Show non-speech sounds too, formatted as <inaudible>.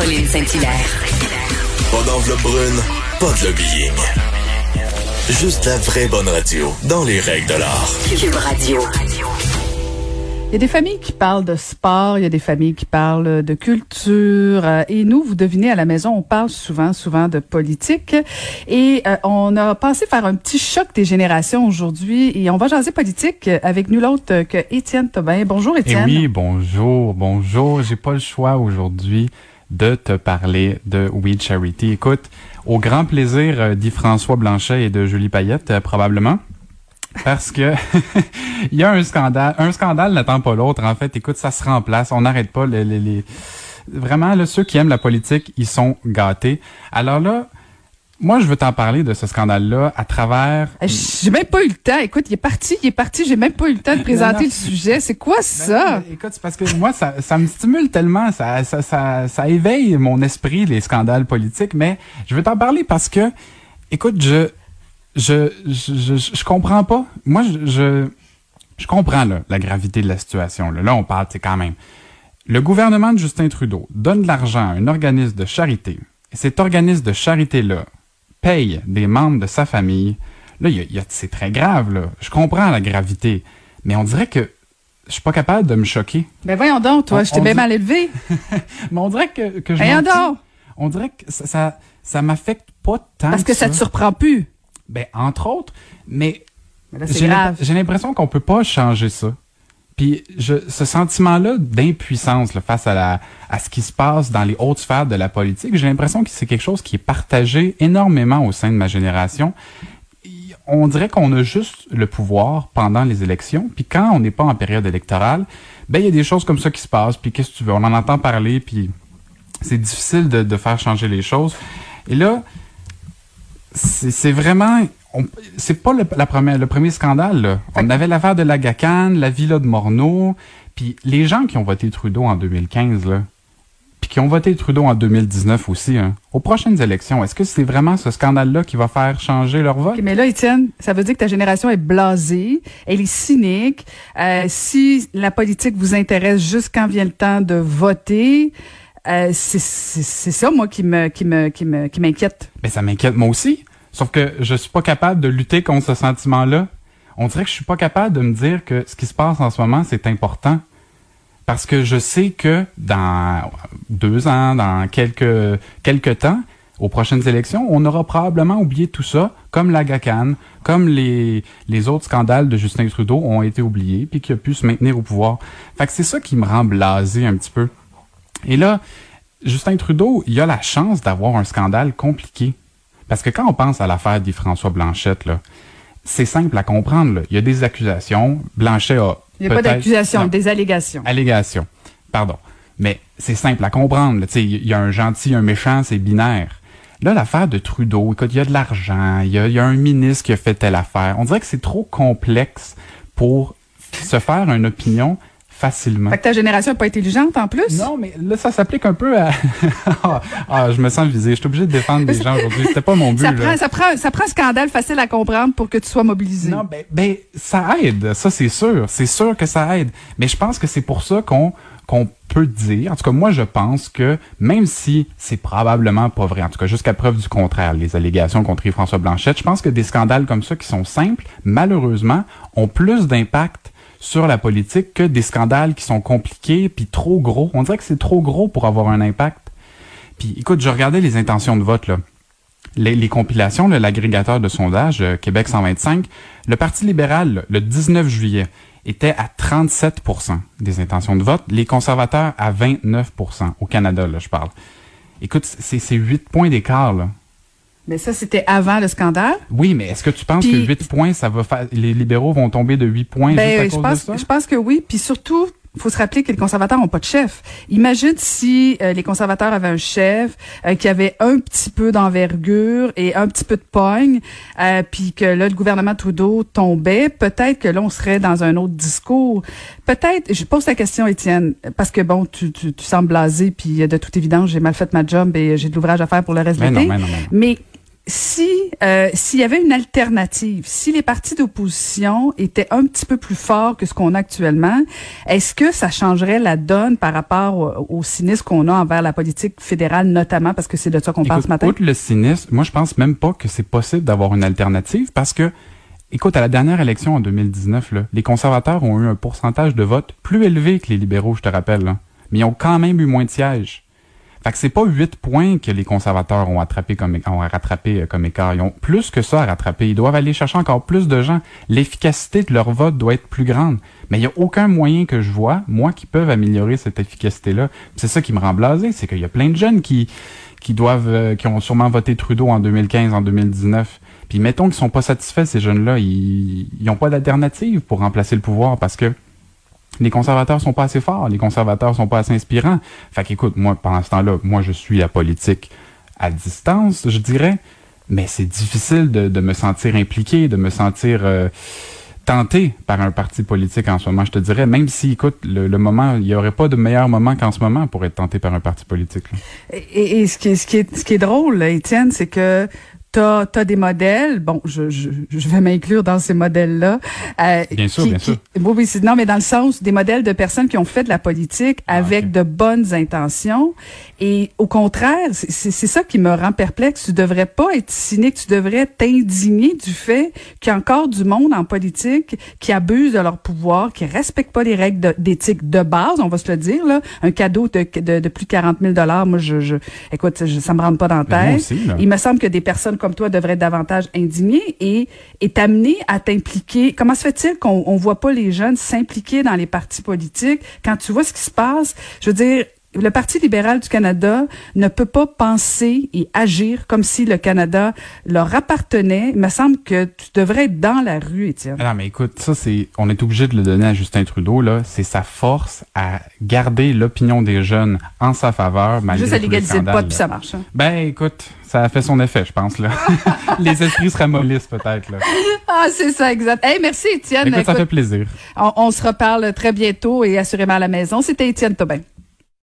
Caroline Saint-Hilaire. Pas d'enveloppe brune, pas de lobbying. Juste la vraie bonne radio, dans les règles de l'art. Cube Radio. Il y a des familles qui parlent de sport, il y a des familles qui parlent de culture. euh, et nous, vous devinez, à la maison, on parle souvent, souvent de politique. Et euh, on a pensé faire un petit choc des générations aujourd'hui. Et on va jaser politique avec nul autre que Étienne Tobin. Bonjour, Eh Étienne. oui, bonjour, bonjour. J'ai pas le choix aujourd'hui de te parler de We Charity. Écoute, au grand plaisir euh, d'Yves-François Blanchet et de Julie Payette, euh, probablement. Parce que <laughs> il y a un scandale. Un scandale n'attend pas l'autre. En fait, écoute, ça se remplace. On n'arrête pas. Les, les, les- Vraiment, là, ceux qui aiment la politique, ils sont gâtés. Alors là, moi, je veux t'en parler de ce scandale-là à travers Euh, J'ai même pas eu le temps. Écoute, il est parti, il est parti. J'ai même pas eu le temps de présenter non. le sujet. C'est quoi Ben ça? écoute, c'est parce que moi, ça, ça me stimule tellement, ça, ça, ça, ça éveille mon esprit, les scandales politiques, mais je veux t'en parler parce que, écoute, je, je, je, je, je comprends pas. Moi, je, je, je comprends là, la gravité de la situation. Là, là on parle, c'est quand même. Le gouvernement de Justin Trudeau donne de l'argent à un organisme de charité. Et cet organisme de charité-là paye des membres de sa famille. Là, c'est très grave, là. Je comprends la gravité. Mais on dirait que je suis pas capable de me choquer. Ben voyons donc, toi, On- je t'ai bien dit- mal élevé. <laughs> Mais on dirait que, que je Voyons donc. On dirait que ça, ça, ça m'affecte pas tant Parce que ça te surprend plus. Ben, entre autres. Mais Mais j'ai l'impression qu'on peut pas changer ça. Puis ce sentiment-là d'impuissance face à, à ce qui se passe dans les hautes sphères de la politique, j'ai l'impression que c'est quelque chose qui est partagé énormément au sein de ma génération. On dirait qu'on a juste le pouvoir pendant les élections, puis quand on n'est pas en période électorale, ben il y a des choses comme ça qui se passent, puis qu'est-ce que tu veux, on en entend parler, puis c'est difficile de, faire changer les choses. Et là, c'est vraiment c'est pas le, la première, le premier scandale. Là. On avait l'affaire de la GACAN, la villa de Morneau, puis les gens qui ont voté Trudeau en 2015, là, puis qui ont voté Trudeau en 2019 aussi, hein, aux prochaines élections, est-ce que c'est vraiment ce scandale-là qui va faire changer leur vote? OK, mais là, Étienne, ça veut dire que ta génération est blasée, elle est cynique. Euh, si la politique vous intéresse juste quand vient le temps de voter, euh, c'est ça, moi, qui me qui me qui me qui m'inquiète. Ben, ça m'inquiète moi aussi. Sauf que je suis pas capable de lutter contre ce sentiment-là. On dirait que je suis pas capable de me dire que ce qui se passe en ce moment, c'est important. Parce que je sais que dans deux ans, dans quelques, temps, aux prochaines élections, on aura probablement oublié tout ça, comme la GACAN, comme les, les autres scandales de Justin Trudeau ont été oubliés, puis qu'il a pu se maintenir au pouvoir. Fait que c'est ça qui me rend blasé un petit peu. Et là, Justin Trudeau, il a la chance d'avoir un scandale compliqué. Parce que quand on pense à l'affaire d'Yves-François Blanchette, là, c'est simple à comprendre. là. Il y a des accusations. Blanchet a. Il n'y a pas d'accusation, des allégations. Allégations. Pardon. Mais c'est simple à comprendre. là. Il y a un gentil, un méchant, c'est binaire. Là, l'affaire de Trudeau, écoute, il y a de l'argent, il y y a un ministre qui a fait telle affaire. On dirait que c'est trop complexe pour se faire une opinion facilement. Fait que ta génération n'est pas intelligente en plus? Non, mais là, ça s'applique un peu à... <laughs> ah, ah, je me sens visé. Je suis obligé de défendre des gens aujourd'hui. C'était pas mon but. Ça là. prend, ça, prend, ça prend un scandale facile à comprendre pour que tu sois mobilisé. Non, ben, ben, ça aide. Ça, c'est sûr. C'est sûr que ça aide. Mais je pense que c'est pour ça qu'on qu'on peut dire, en tout cas moi je pense que même si c'est probablement pas vrai, en tout cas jusqu'à preuve du contraire, les allégations contre Yves-François Blanchette, je pense que des scandales comme ça qui sont simples, malheureusement, ont plus d'impact sur la politique que des scandales qui sont compliqués puis trop gros. On dirait que c'est trop gros pour avoir un impact. Puis écoute, je regardais les intentions de vote là. Les, les compilations, l'agrégateur de sondage euh, Québec 125, le Parti libéral, le 19 juillet, était à 37% des intentions de vote, les conservateurs à 29% au Canada, là, je parle. Écoute, c'est c'est 8 points d'écart, là. Mais ça, c'était avant le scandale. Oui, mais est-ce que tu penses Puis- que 8 points, ça va faire, les libéraux vont tomber de 8 points juste à Ben, cause je de pense, ça? je pense que oui. Puis surtout, faut se rappeler que les conservateurs n'ont pas de chef. Imagine si euh, les conservateurs avaient un chef euh, qui avait un petit peu d'envergure et un petit peu de pogne, euh, puis que là, le gouvernement Trudeau tombait. Peut-être que là, on serait dans un autre discours. Peut-être, je pose la question, Étienne, parce que bon, tu, tu, tu sembles blasé, puis euh, de toute évidence, j'ai mal fait ma job et j'ai de l'ouvrage à faire pour le reste de Mais non, l'été. mais non, mais non. Mais si euh, s'il y avait une alternative, si les partis d'opposition étaient un petit peu plus forts que ce qu'on a actuellement, est-ce que ça changerait la donne par rapport au, au cynisme qu'on a envers la politique fédérale, notamment parce que c'est de ça qu'on parle ce matin? Outre le cynisme, moi je pense même pas que c'est possible d'avoir une alternative parce que Écoute, à la dernière élection en 2019, là, les conservateurs ont eu un pourcentage de vote plus élevé que les libéraux, je te rappelle. Là. Mais ils ont quand même eu moins de sièges. Fait que c'est pas huit points que les conservateurs ont attrapé comme ont rattrapé euh, comme écart. Ils ont plus que ça à rattraper. Ils doivent aller chercher encore plus de gens. L'efficacité de leur vote doit être plus grande. Mais il y a aucun moyen que je vois, moi, qui peuvent améliorer cette efficacité-là. C'est ça qui me rend blasé, c'est qu'il y a plein de jeunes qui qui doivent euh, qui ont sûrement voté Trudeau en 2015, en 2019. Puis mettons qu'ils sont pas satisfaits ces jeunes-là, ils ils ont pas d'alternative pour remplacer le pouvoir parce que les conservateurs sont pas assez forts, les conservateurs sont pas assez inspirants. Fait qu'écoute, moi, pendant ce temps-là, moi, je suis la politique à distance, je dirais, mais c'est difficile de, me sentir impliqué, de me sentir euh, tenté par un parti politique en ce moment, je te dirais, même si, écoute, le, moment, il n'y aurait pas de meilleur moment qu'en ce moment pour être tenté par un parti politique. Et, ce, qui ce qui est drôle, Étienne, c'est que T'as as des modèles, bon, je, je, je vais m'inclure dans ces modèles-là. Euh, bien sûr, qui, bien sûr. oui, oui, non, mais dans le sens des modèles de personnes qui ont fait de la politique ah, avec okay. de bonnes intentions. Et au contraire, c'est ça qui me rend perplexe. Tu devrais pas être cynique, tu devrais t'indigner du fait qu'il y a encore du monde en politique qui abuse de leur pouvoir, qui respecte pas les règles d'éthique de, de, base, on va se le dire. Là. Un cadeau de, de, de plus de 40 000 moi, je, je écoute, je, ça me rentre pas dans la tête. Aussi, Il me semble que des personnes comme toi devrait davantage indigné et est à t'impliquer. Comment se fait-il qu'on on voit pas les jeunes s'impliquer dans les partis politiques? Quand tu vois ce qui se passe? Je veux dire, le Parti libéral du Canada ne peut pas penser et agir comme si le Canada leur appartenait. Il me semble que tu devrais être dans la rue, Étienne. Non, mais écoute, ça, c'est, on est obligé de le donner à Justin Trudeau, là. C'est sa force à garder l'opinion des jeunes en sa faveur, malgré Juste à légaliser le pot, puis ça marche. Hein? Ben, écoute, ça a fait son effet, je pense, là. <laughs> <laughs> Les esprits se ramollissent, peut-être, là. Ah, c'est ça, exact. Hey, merci, Étienne. Écoute, écoute, ça fait plaisir. On, on se reparle très bientôt et assurément à la maison. C'était Étienne Tobin.